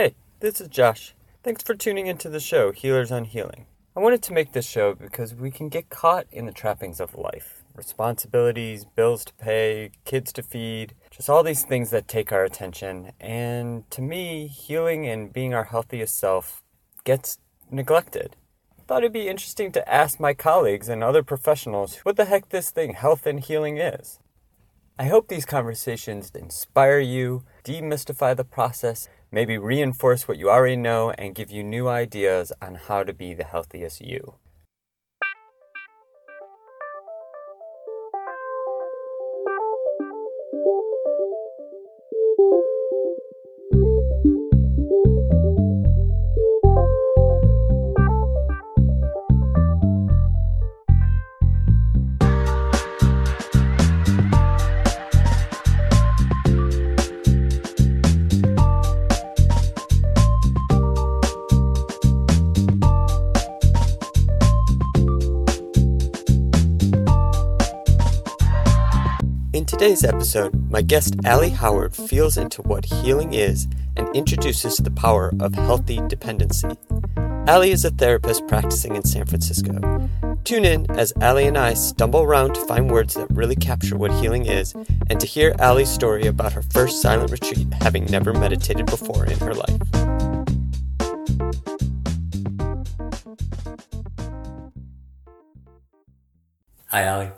Hey, this is Josh. Thanks for tuning into the show, Healers on Healing. I wanted to make this show because we can get caught in the trappings of life responsibilities, bills to pay, kids to feed, just all these things that take our attention. And to me, healing and being our healthiest self gets neglected. I thought it'd be interesting to ask my colleagues and other professionals what the heck this thing, health and healing, is. I hope these conversations inspire you, demystify the process, maybe reinforce what you already know, and give you new ideas on how to be the healthiest you. Today's episode, my guest Allie Howard feels into what healing is and introduces the power of healthy dependency. Allie is a therapist practicing in San Francisco. Tune in as Allie and I stumble around to find words that really capture what healing is and to hear Allie's story about her first silent retreat having never meditated before in her life. Hi, Allie.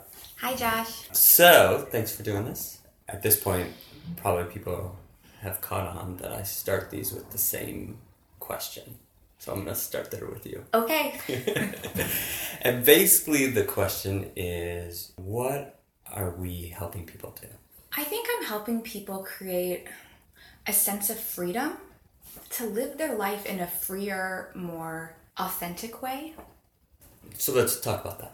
Hi, Josh. So, thanks for doing this. At this point, probably people have caught on that I start these with the same question. So I'm going to start there with you. Okay. And basically, the question is what are we helping people do? I think I'm helping people create a sense of freedom to live their life in a freer, more authentic way. So let's talk about that.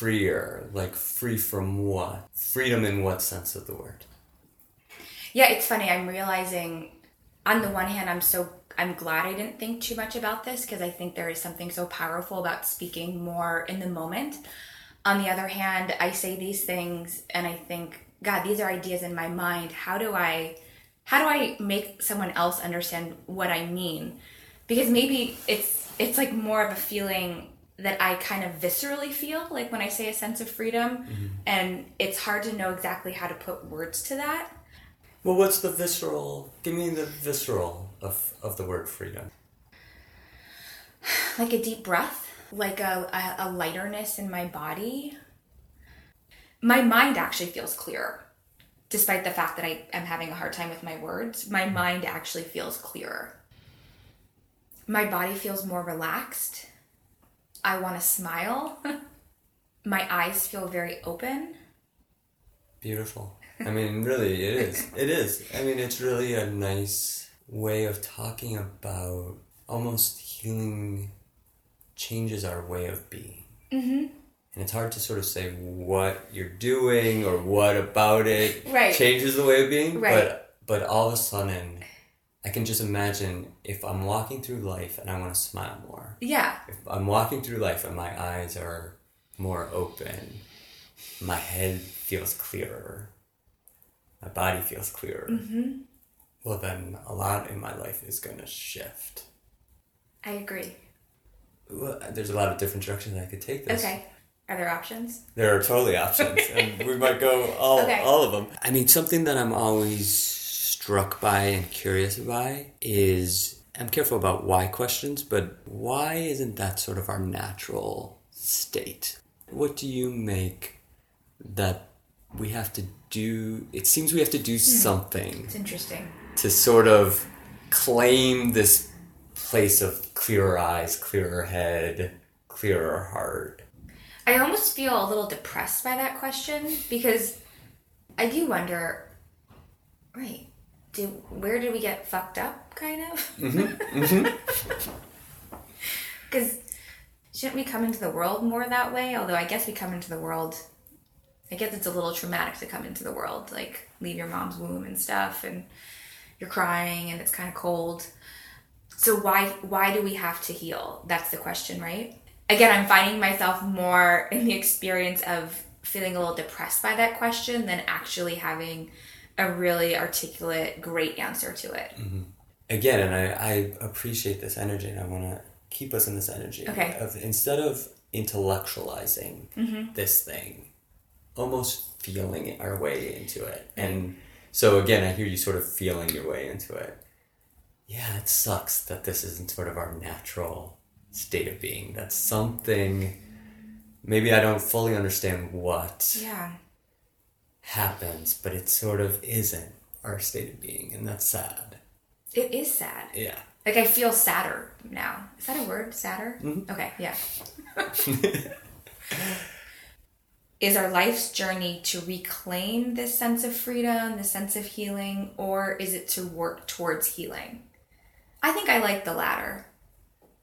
Freer, like free from what? Freedom in what sense of the word? Yeah, it's funny. I'm realizing on the one hand, I'm so I'm glad I didn't think too much about this because I think there is something so powerful about speaking more in the moment. On the other hand, I say these things and I think, God, these are ideas in my mind. How do I how do I make someone else understand what I mean? Because maybe it's it's like more of a feeling that I kind of viscerally feel like when I say a sense of freedom mm-hmm. and it's hard to know exactly how to put words to that. Well, what's the visceral? Give me the visceral of, of the word freedom. like a deep breath, like a, a, a lighterness in my body. My mind actually feels clearer, despite the fact that I am having a hard time with my words. My mind actually feels clearer. My body feels more relaxed. I want to smile. my eyes feel very open. Beautiful. I mean, really, it is. It is. I mean, it's really a nice way of talking about almost healing changes our way of being. Mm-hmm. And it's hard to sort of say what you're doing or what about it Right. changes the way of being. Right. But but all of a sudden, I can just imagine if I'm walking through life and I want to smile more. Yeah. If I'm walking through life and my eyes are more open, my head feels clearer, my body feels clearer, Mm-hmm. well, then a lot in my life is going to shift. I agree. Well, There's a lot of different directions I could take this. Okay. Are there options? There are totally options, and we might go all, Okay. all of them. I mean, something that I'm always struck by and curious by is I'm careful about why questions, but why isn't that sort of our natural state? What do you make that we have to do? It seems we have to do hmm. something It's interesting. to sort of claim this place of clearer eyes, clearer head, clearer heart. I almost feel a little depressed by that question because I do wonder, right? Do where did we get fucked up? Kind of. Mm-hmm, mm-hmm. Because shouldn't we come into the world more that way? Although I guess we come into the world. I guess it's a little traumatic to come into the world, like leave your mom's womb and stuff, and you're crying and it's kind of cold. So why why do we have to heal? That's the question, right? Again, I'm finding myself more in the experience of feeling a little depressed by that question than actually having a really articulate, great answer to it. again, and I, I appreciate this energy, and I want to keep us in this energy Okay. of instead of intellectualizing Mm-hmm. this thing, almost feeling our way into it. And so again, I hear you sort of feeling your way into it. Yeah, it sucks that this isn't sort of our natural state of being. That's something. Maybe I don't fully understand what Yeah. Happens, but it sort of isn't our state of being, and that's sad. It is sad. Yeah. Like I feel sadder now. Is that a word? Sadder? Mm-hmm. Okay, yeah. is our life's journey to reclaim this sense of freedom, this sense of healing, or is it to work towards healing? I think I like the latter.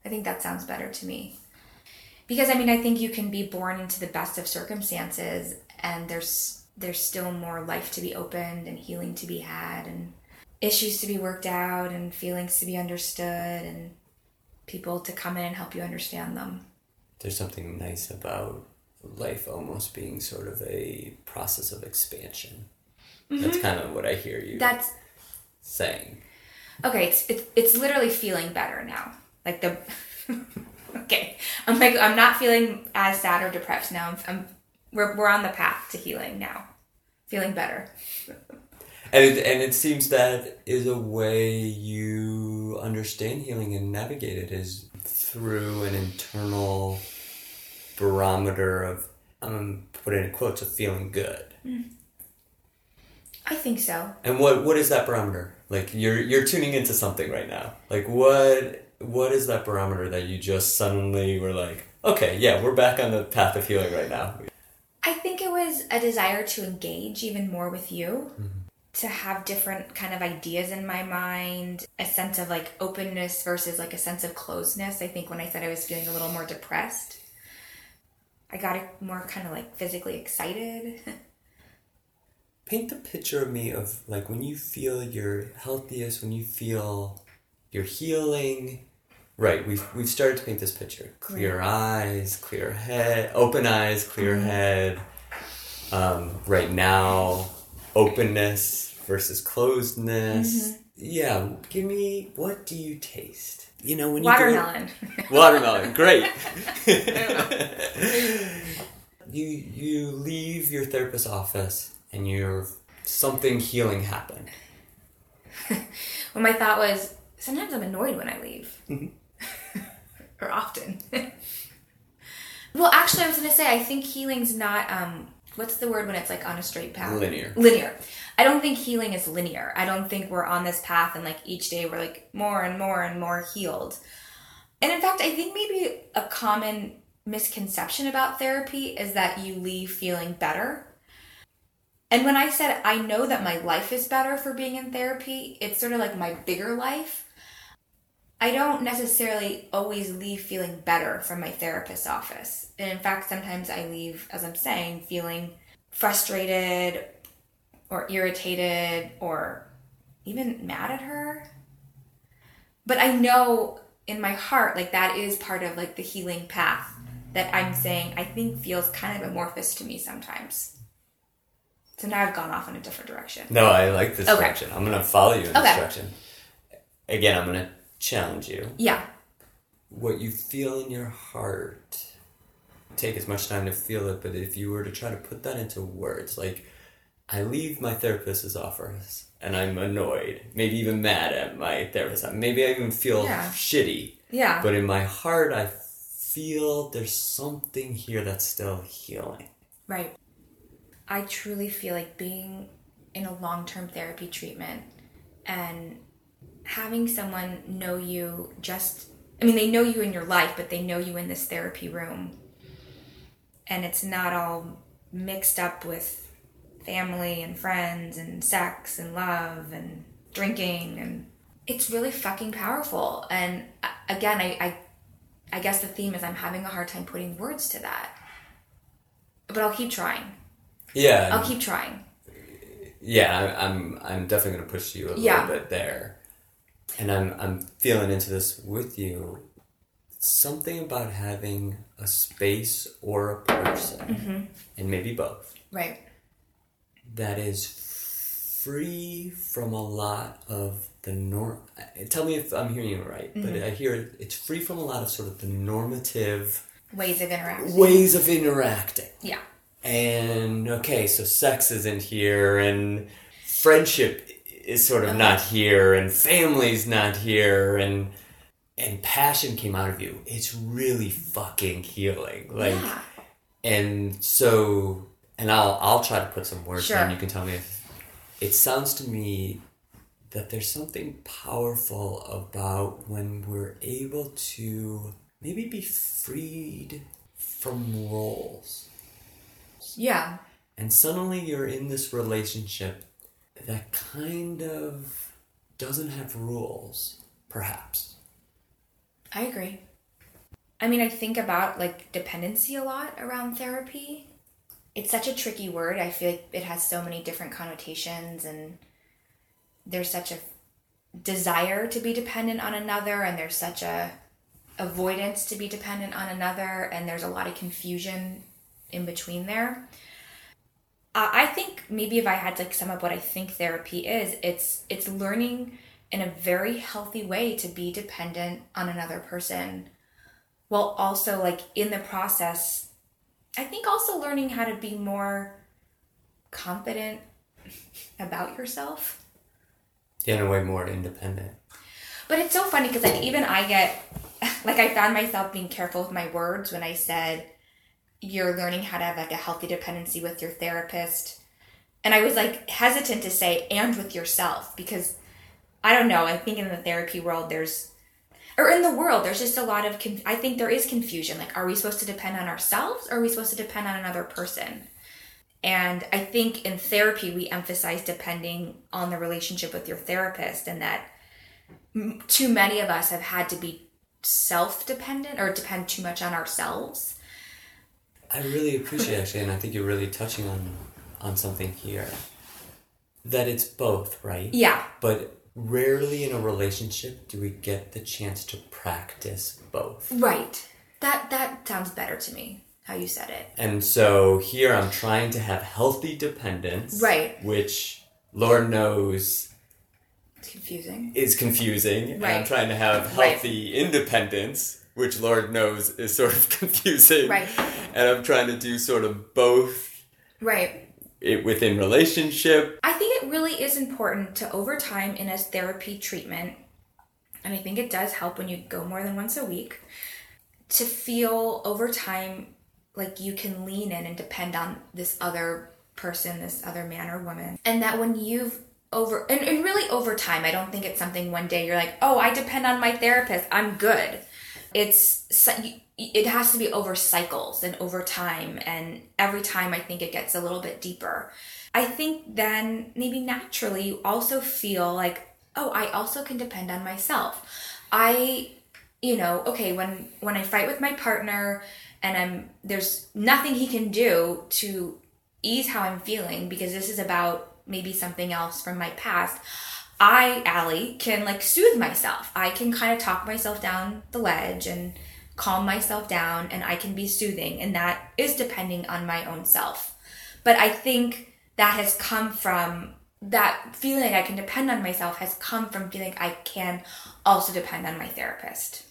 I think that sounds better to me. Because I mean, I think you can be born into the best of circumstances and there's there's still more life to be opened and healing to be had and issues to be worked out and feelings to be understood and people to come in and help you understand them. There's something nice about life almost being sort of a process of expansion. That's mm-hmm. kind of what I hear you That's saying. okay. It's it's, it's literally feeling better now. Like the okay, I'm like I'm not feeling as sad or depressed now. I'm, I'm we're we're on the path to healing now, feeling better. And it, and it seems that is a way you understand healing and navigate it is through an internal barometer of I'm putting in quotes of feeling good. Mm. I think so. And what what is that barometer? Like you're you're tuning into something right now. Like what what is that barometer that you just suddenly were like, okay, yeah, we're back on the path of healing right now. I think it was a desire to engage even more with you, mm-hmm. to have different kind of ideas in my mind, a sense of like openness versus like a sense of closeness. I think when I said I was feeling a little more depressed, I got more kind of like physically excited. Paint the picture of me of like when you feel your healthiest, when you feel you're healing. Right, we've we've started to paint this picture. Clear eyes, clear head, open eyes, clear mm-hmm. head. Um, right now, openness versus closedness. Mm-hmm. Yeah, give me what do you taste? You know when you go- Watermelon. Watermelon, great. you you leave your therapist's office and you're something healing happened. well, my thought was sometimes I'm annoyed when I leave, mm-hmm. Or often. well, actually, I was going to say I think healing's not. um What's the word when it's like on a straight path? Linear. Linear. I don't think healing is linear. I don't think we're on this path and like each day we're like more and more and more healed. And in fact, I think maybe a common misconception about therapy is that you leave feeling better. And when I said I know that my life is better for being in therapy, it's sort of like my bigger life. I don't necessarily always leave feeling better from my therapist's office. And in fact, sometimes I leave, as I'm saying, feeling frustrated or irritated or even mad at her. But I know in my heart, like that is part of like the healing path that I'm saying I think feels kind of amorphous to me sometimes. So now I've gone off in a different direction. No, I like this Okay. direction. I'm gonna follow you in this direction. Again, I'm gonna challenge you. Yeah. What you feel in your heart. Take as much time to feel it, but if you were to try to put that into words, like I leave my therapist's office and I'm annoyed, maybe even mad at my therapist. Maybe I even feel Yeah. shitty. Yeah. But in my heart, I feel there's something here that's still healing. Right. I truly feel like being in a long term therapy treatment and having someone know you just, I mean, they know you in your life, but they know you in this therapy room. And it's not all mixed up with family and friends and sex and love and drinking. And it's really fucking powerful. And again, I, I, I guess the theme is I'm having a hard time putting words to that. But I'll keep trying. Yeah, I'll keep trying. yeah. I- I'm I'm definitely gonna push you a Yeah. little bit there, and I'm I'm feeling into this with you. Something about having a space or a person, Mm-hmm. and maybe both, Right. that is free from a lot of the norm. Tell me if I'm hearing you right, but Mm-hmm. I hear it's free from a lot of sort of the normative Ways of interacting. ways of interacting. Yeah. And okay, so sex isn't here, and friendship is sort of uh-huh. not here, and family's not here, and and passion came out of you. It's really fucking healing. Like, yeah. and so, and I'll I'll try to put some words Sure. down. You can tell me if it sounds to me that there's something powerful about when we're able to maybe be freed from roles. Yeah. And suddenly you're in this relationship that kind of doesn't have rules, perhaps. I agree. I mean, I think about like dependency a lot around therapy. It's such a tricky word. I feel like it has so many different connotations, and there's such a desire to be dependent on another, and there's such a avoidance to be dependent on another, and there's a lot of confusion in between there. Uh, I think maybe if I had to like sum up what I think therapy is, it's it's learning in a very healthy way to be dependent on another person while also like in the process I think also learning how to be more confident about yourself. In a way, more independent. But it's so funny because like even I get like I found myself being careful with my words when I said you're learning how to have like a healthy dependency with your therapist. And I was like hesitant to say and with yourself because I don't know, I think in the therapy world there's or in the world there's just a lot of conf- I think there is confusion like are we supposed to depend on ourselves or are we supposed to depend on another person? And I think in therapy we emphasize depending on the relationship with your therapist and that too many of us have had to be self-dependent or depend too much on ourselves. I really appreciate actually, and I think you're really touching on on something here. That it's both, right? Yeah. But rarely in a relationship do we get the chance to practice both. Right. That that sounds better to me how you said it. And so here I'm trying to have healthy dependence. Right. Which Lord knows It's confusing. is confusing. And I'm trying to have Right. healthy independence, which Lord knows is sort of confusing. Right. And I'm trying to do sort of both Right. it within relationship. I think it really is important to over time in a therapy treatment, and I think it does help when you go more than once a week, to feel over time like you can lean in and depend on this other person, this other man or woman. And that when you've over and, and really over time, I don't think it's something one day you're like, oh, I depend on my therapist, I'm good. It's it has to be over cycles and over time and every time I think it gets a little bit deeper. I think then maybe naturally you also feel like, oh, I also can depend on myself. I you know, okay, when when I fight with my partner and I'm there's nothing he can do to ease how I'm feeling because this is about maybe something else from my past. I, Allie, can like soothe myself. I can kind of talk myself down the ledge and calm myself down and I can be soothing and that is depending on my own self. But I think that has come from that feeling I can depend on myself has come from feeling I can also depend on my therapist.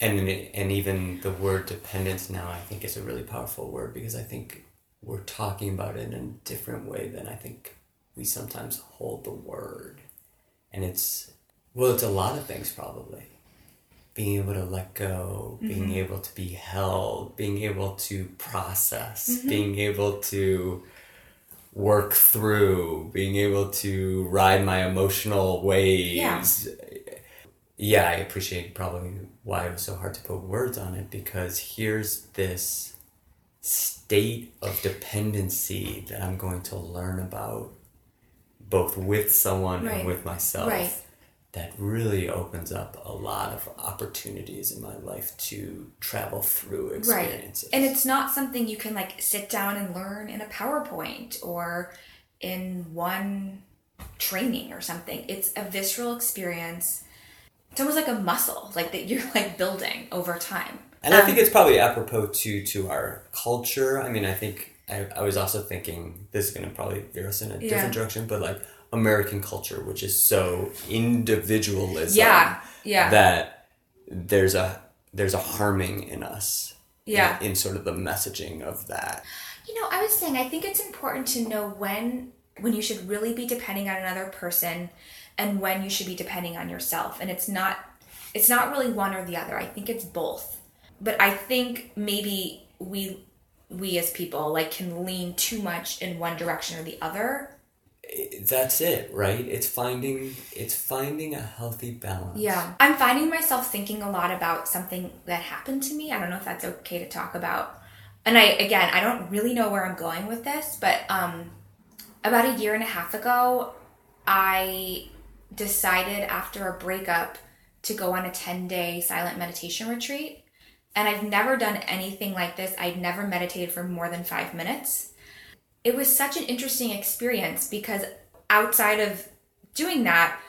And and even the word dependence now I think is a really powerful word because I think we're talking about it in a different way than I think we sometimes hold the word. And it's well, it's a lot of things probably. Being able to let go, being mm-hmm. able to be held, being able to process, mm-hmm. being able to work through, being able to ride my emotional waves. Yeah, I appreciate probably why it was so hard to put words on it because here's this state of dependency that I'm going to learn about both with someone Right. and with myself Right. that really opens up a lot of opportunities in my life to travel through experiences. And it's not something you can like sit down and learn in a PowerPoint or in one training or something. It's a visceral experience. It's almost like a muscle, like that you're like building over time. And I think um, it's probably apropos to to our culture. I mean, I think I, I was also thinking this is going to probably veer us in a Yeah. different direction, but like American culture, which is so individualism. Yeah, yeah. That there's a there's a harming in us. Yeah. In, in sort of the messaging of that. You know, I was saying I think it's important to know when when you should really be depending on another person and when you should be depending on yourself. And it's not it's not really one or the other. I think it's both. But I think maybe we we as people like can lean too much in one direction or the other. That's it, right? It's finding it's finding a healthy balance. Yeah. I'm finding myself thinking a lot about something that happened to me. I don't know if that's okay to talk about. And I again, I don't really know where I'm going with this, but um about a year and a half ago, I decided after a breakup to go on a 10 day silent meditation retreat. And I've never done anything like this. I'd never meditated for more than five minutes. It was such an interesting experience because outside of doing that,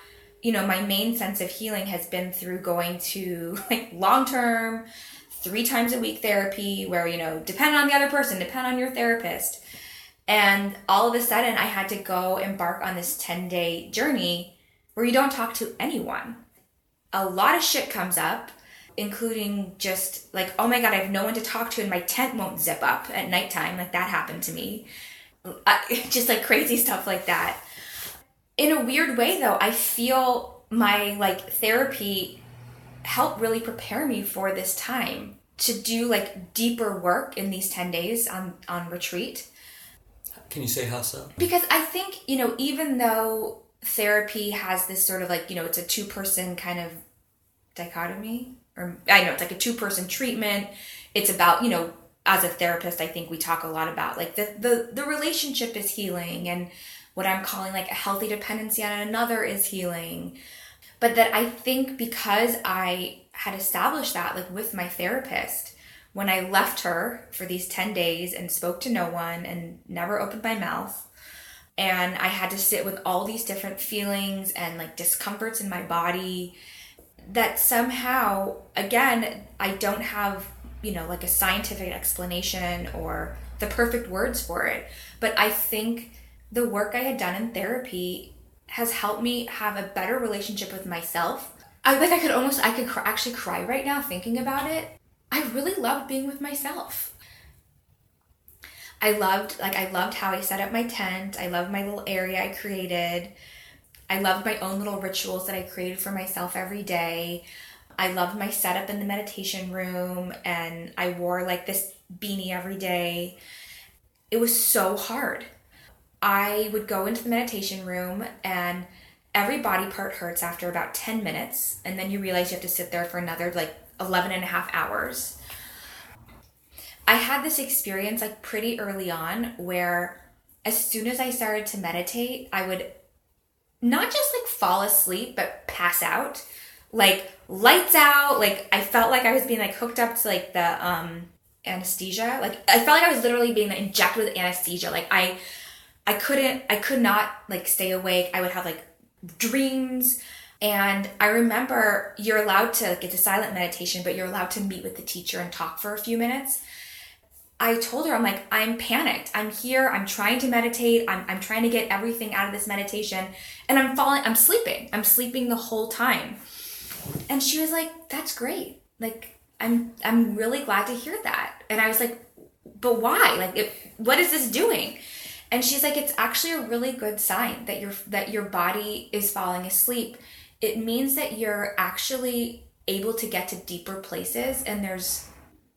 you know, my main sense of healing has been through going to like long term, three times a week therapy where, you know, depend on the other person, depend on your therapist. And all of a sudden, I had to go embark on this 10 day journey where you don't talk to anyone. A lot of shit comes up, including just like, oh my God, I have no one to talk to and my tent won't zip up at nighttime. Like that happened to me. Uh, just like crazy stuff like that. In a weird way, though, I feel my like therapy helped really prepare me for this time to do like deeper work in these 10 days on, on retreat. Can you say how so? Because I think, you know, even though therapy has this sort of like you know it's a two person kind of dichotomy or i know it's like a two person treatment. It's about you know as a therapist i think we talk a lot about like the the, the relationship is healing and what i'm calling like a healthy dependency on another is healing. But that i think because i had established that like with my therapist when i left her for these 10 days and spoke to no one and never opened my mouth and I had to sit with all these different feelings and like discomforts in my body that somehow again I don't have you know like a scientific explanation or the perfect words for it but I think the work I had done in therapy has helped me have a better relationship with myself I like I could almost I could cr- actually cry right now thinking about it I really love being with myself I loved like I loved how I set up my tent. I loved my little area I created. I loved my own little rituals that I created for myself every day. I loved my setup in the meditation room and I wore like this beanie every day. It was so hard. I would go into the meditation room and every body part hurts after about 10 minutes and then you realize you have to sit there for another like 11 and a half hours I had this experience like pretty early on where as soon as I started to meditate, I would not just like fall asleep, but pass out. Like lights out, like I felt like I was being like hooked up to like the um anesthesia. Like I felt like I was literally being like, injected with anesthesia. Like I I couldn't I could not like stay awake. I would have like dreams. And I remember you're allowed to get to silent meditation, but you're allowed to meet with the teacher and talk for a few minutes. I told her, I'm like, I'm panicked. I'm here. I'm trying to meditate. I'm, I'm trying to get everything out of this meditation. And I'm falling, I'm sleeping. I'm sleeping the whole time. And she was like, that's great. Like, I'm, I'm really glad to hear that. And I was like, but why? Like, it, what is this doing? And she's like, it's actually a really good sign that your, that your body is falling asleep. It means that you're actually able to get to deeper places and there's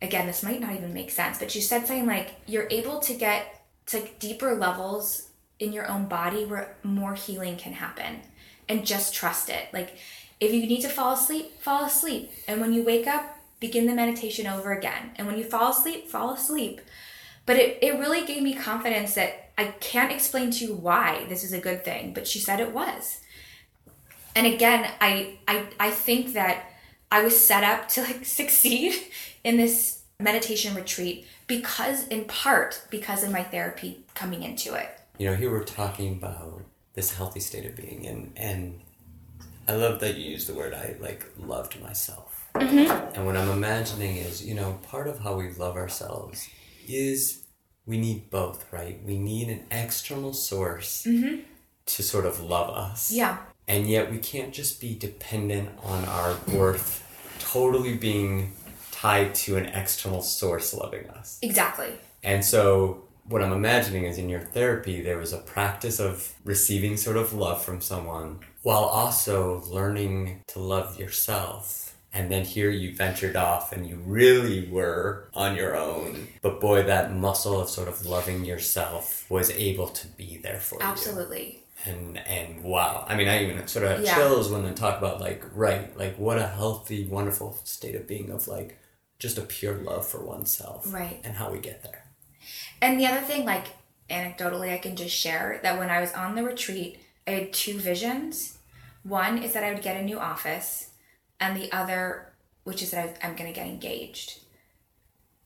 again, this might not even make sense, but she said something like, you're able to get to deeper levels in your own body where more healing can happen. And just trust it. Like, if you need to fall asleep, fall asleep. And when you wake up, begin the meditation over again. And when you fall asleep, fall asleep. But it, it really gave me confidence that I can't explain to you why this is a good thing, but she said it was. And again, I I I think that I was set up to like succeed in this meditation retreat because in part because of my therapy coming into it you know here we're talking about this healthy state of being and and i love that you use the word i like loved myself mm-hmm. and what i'm imagining is you know part of how we love ourselves is we need both right we need an external source mm-hmm. to sort of love us. Yeah. And yet we can't just be dependent on our worth totally being tied to an external source loving us. Exactly. And so what I'm imagining is in your therapy, there was a practice of receiving sort of love from someone while also learning to love yourself. And then here you ventured off and you really were on your own. But boy, that muscle of sort of loving yourself was able to be there for you. Absolutely. And and wow. I mean I even sort of Yeah. chills when they talk about like right, like what a healthy, wonderful state of being of like just a pure love for oneself. Right. And how we get there. And the other thing, like anecdotally, I can just share that when I was on the retreat, I had two visions. One is that I would get a new office, and the other, which is that I, i'm going to get engaged.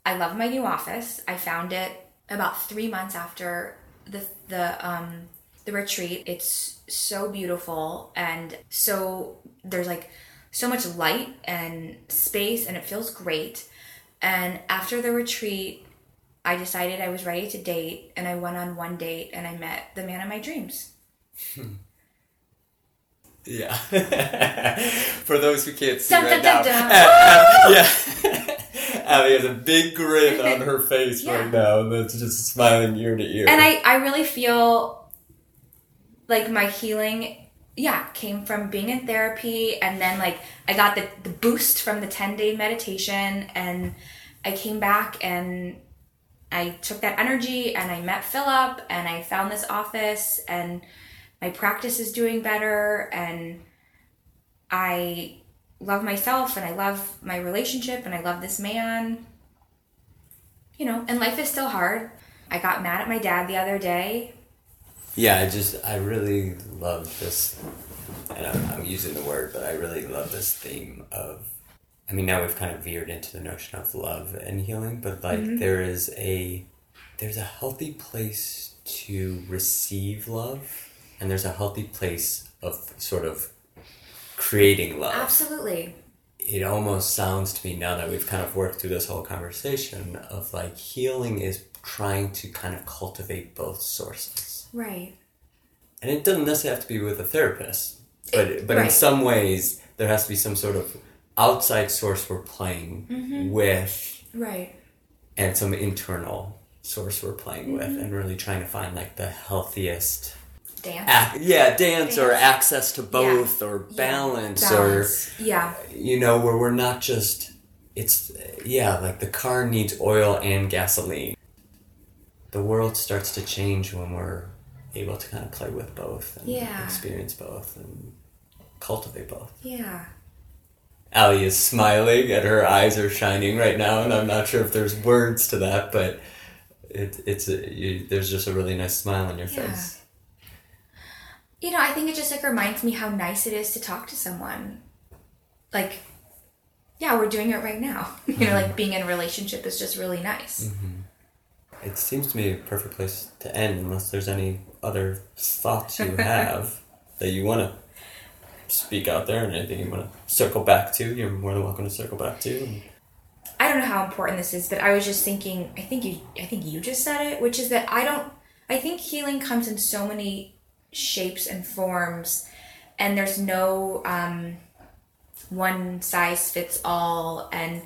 I love my new office. I found it about three months after the the um, the retreat. It's so beautiful and so there's like so much light and space, and it feels great. And after the retreat, I decided I was ready to date, and I went on one date, and I met the man of my dreams. Yeah. For those who can't see Dun, right dun, now, dun. yeah. Allie has a big grin on her face Yeah. right now and that's just smiling ear to ear. And I, I really feel like my healing, yeah, came from being in therapy, and then like I got the, the boost from the 10 day meditation, and I came back and I took that energy and I met Philip and I found this office and my practice is doing better and I love myself and I love my relationship and I love this man. You know, and life is still hard. I got mad at my dad the other day. Yeah, I just, I really love this, and I'm, I'm using the word, but I really love this theme of, I mean, now we've kind of veered into the notion of love and healing, but like Mm-hmm. there is a, there's a healthy place to receive love, and there's a healthy place of sort of creating love. Absolutely. it almost sounds to me now that we've kind of worked through this whole conversation of like healing is trying to kind of cultivate both sources. Right. And it doesn't necessarily have to be with a therapist, but but in some ways there has to be some sort of outside source we're playing with Right. and some internal source we're playing with Mm-hmm. and really trying to find like the healthiest Dance. ac- yeah dance, or access to both or Yeah. balance, or Yeah. you know where we're not just it's yeah like the car needs oil and gasoline the world starts to change when we're able to kind of play with both and Yeah. experience both and cultivate both Yeah. Allie is smiling and her eyes are shining right now, and I'm not sure if there's words to that, but it, it's a, you, there's just a really nice smile on your Yeah. face. You know, I think it just like reminds me how nice it is to talk to someone. Like, yeah, we're doing it right now. You know, like mm-hmm. being in a relationship is just really nice. Mm-hmm. It seems to me a perfect place to end, unless there's any other thoughts you have that you want to speak out there, and anything you want to circle back to. You're more than welcome to circle back to. I don't know how important this is, but I was just thinking. I think you. I think you just said it, which is that I don't. I think healing comes in so many shapes and forms, and there's no um, one size fits all. And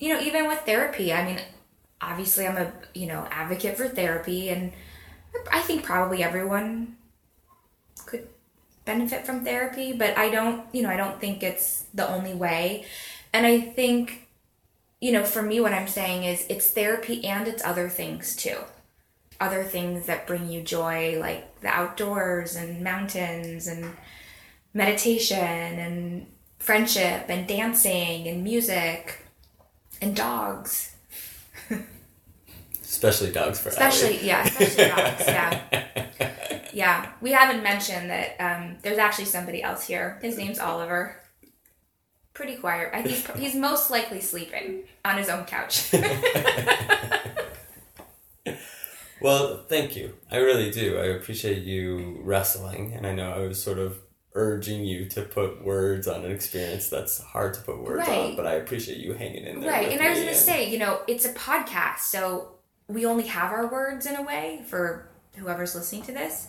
you know, even with therapy, I mean, obviously, I'm a you know advocate for therapy, and I think probably everyone could benefit from therapy, but I don't. You know, I don't think it's the only way, and I think you know, for me, what I'm saying is it's therapy and it's other things too. Other things that bring you joy, like the outdoors and mountains and meditation and friendship and dancing and music and dogs. Especially dogs for Especially, yeah, especially dogs, yeah. Yeah, we haven't mentioned that um, there's actually somebody else here. His name's Oliver. Pretty quiet. I think he's, he's most likely sleeping on his own couch. Well, thank you. I really do. I appreciate you wrestling, and I know I was sort of urging you to put words on an experience that's hard to put words on, but I appreciate you hanging in there. Right, and I was going to say, you know, it's a podcast, so we only have our words in a way for whoever's listening to this.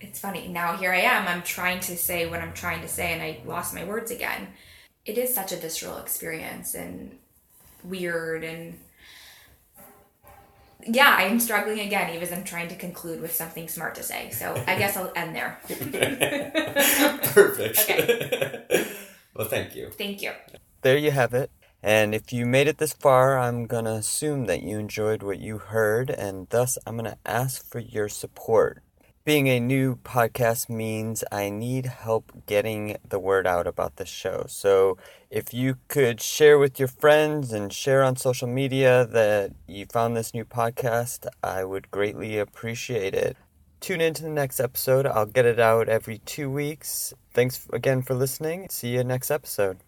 it's funny. Now here I am. I'm trying to say what I'm trying to say, and I lost my words again. It is such a visceral experience and weird and yeah, I'm struggling again, even as I'm trying to conclude with something smart to say. So I guess I'll end there. Perfect. Okay. well, thank you. Thank you. There you have it. And if you made it this far, I'm going to assume that you enjoyed what you heard, and thus I'm going to ask for your support. Being a new podcast means I need help getting the word out about the show. So if you could share with your friends and share on social media that you found this new podcast, I would greatly appreciate it. Tune in to the next episode. I'll get it out every two weeks. Thanks again for listening. See you next episode.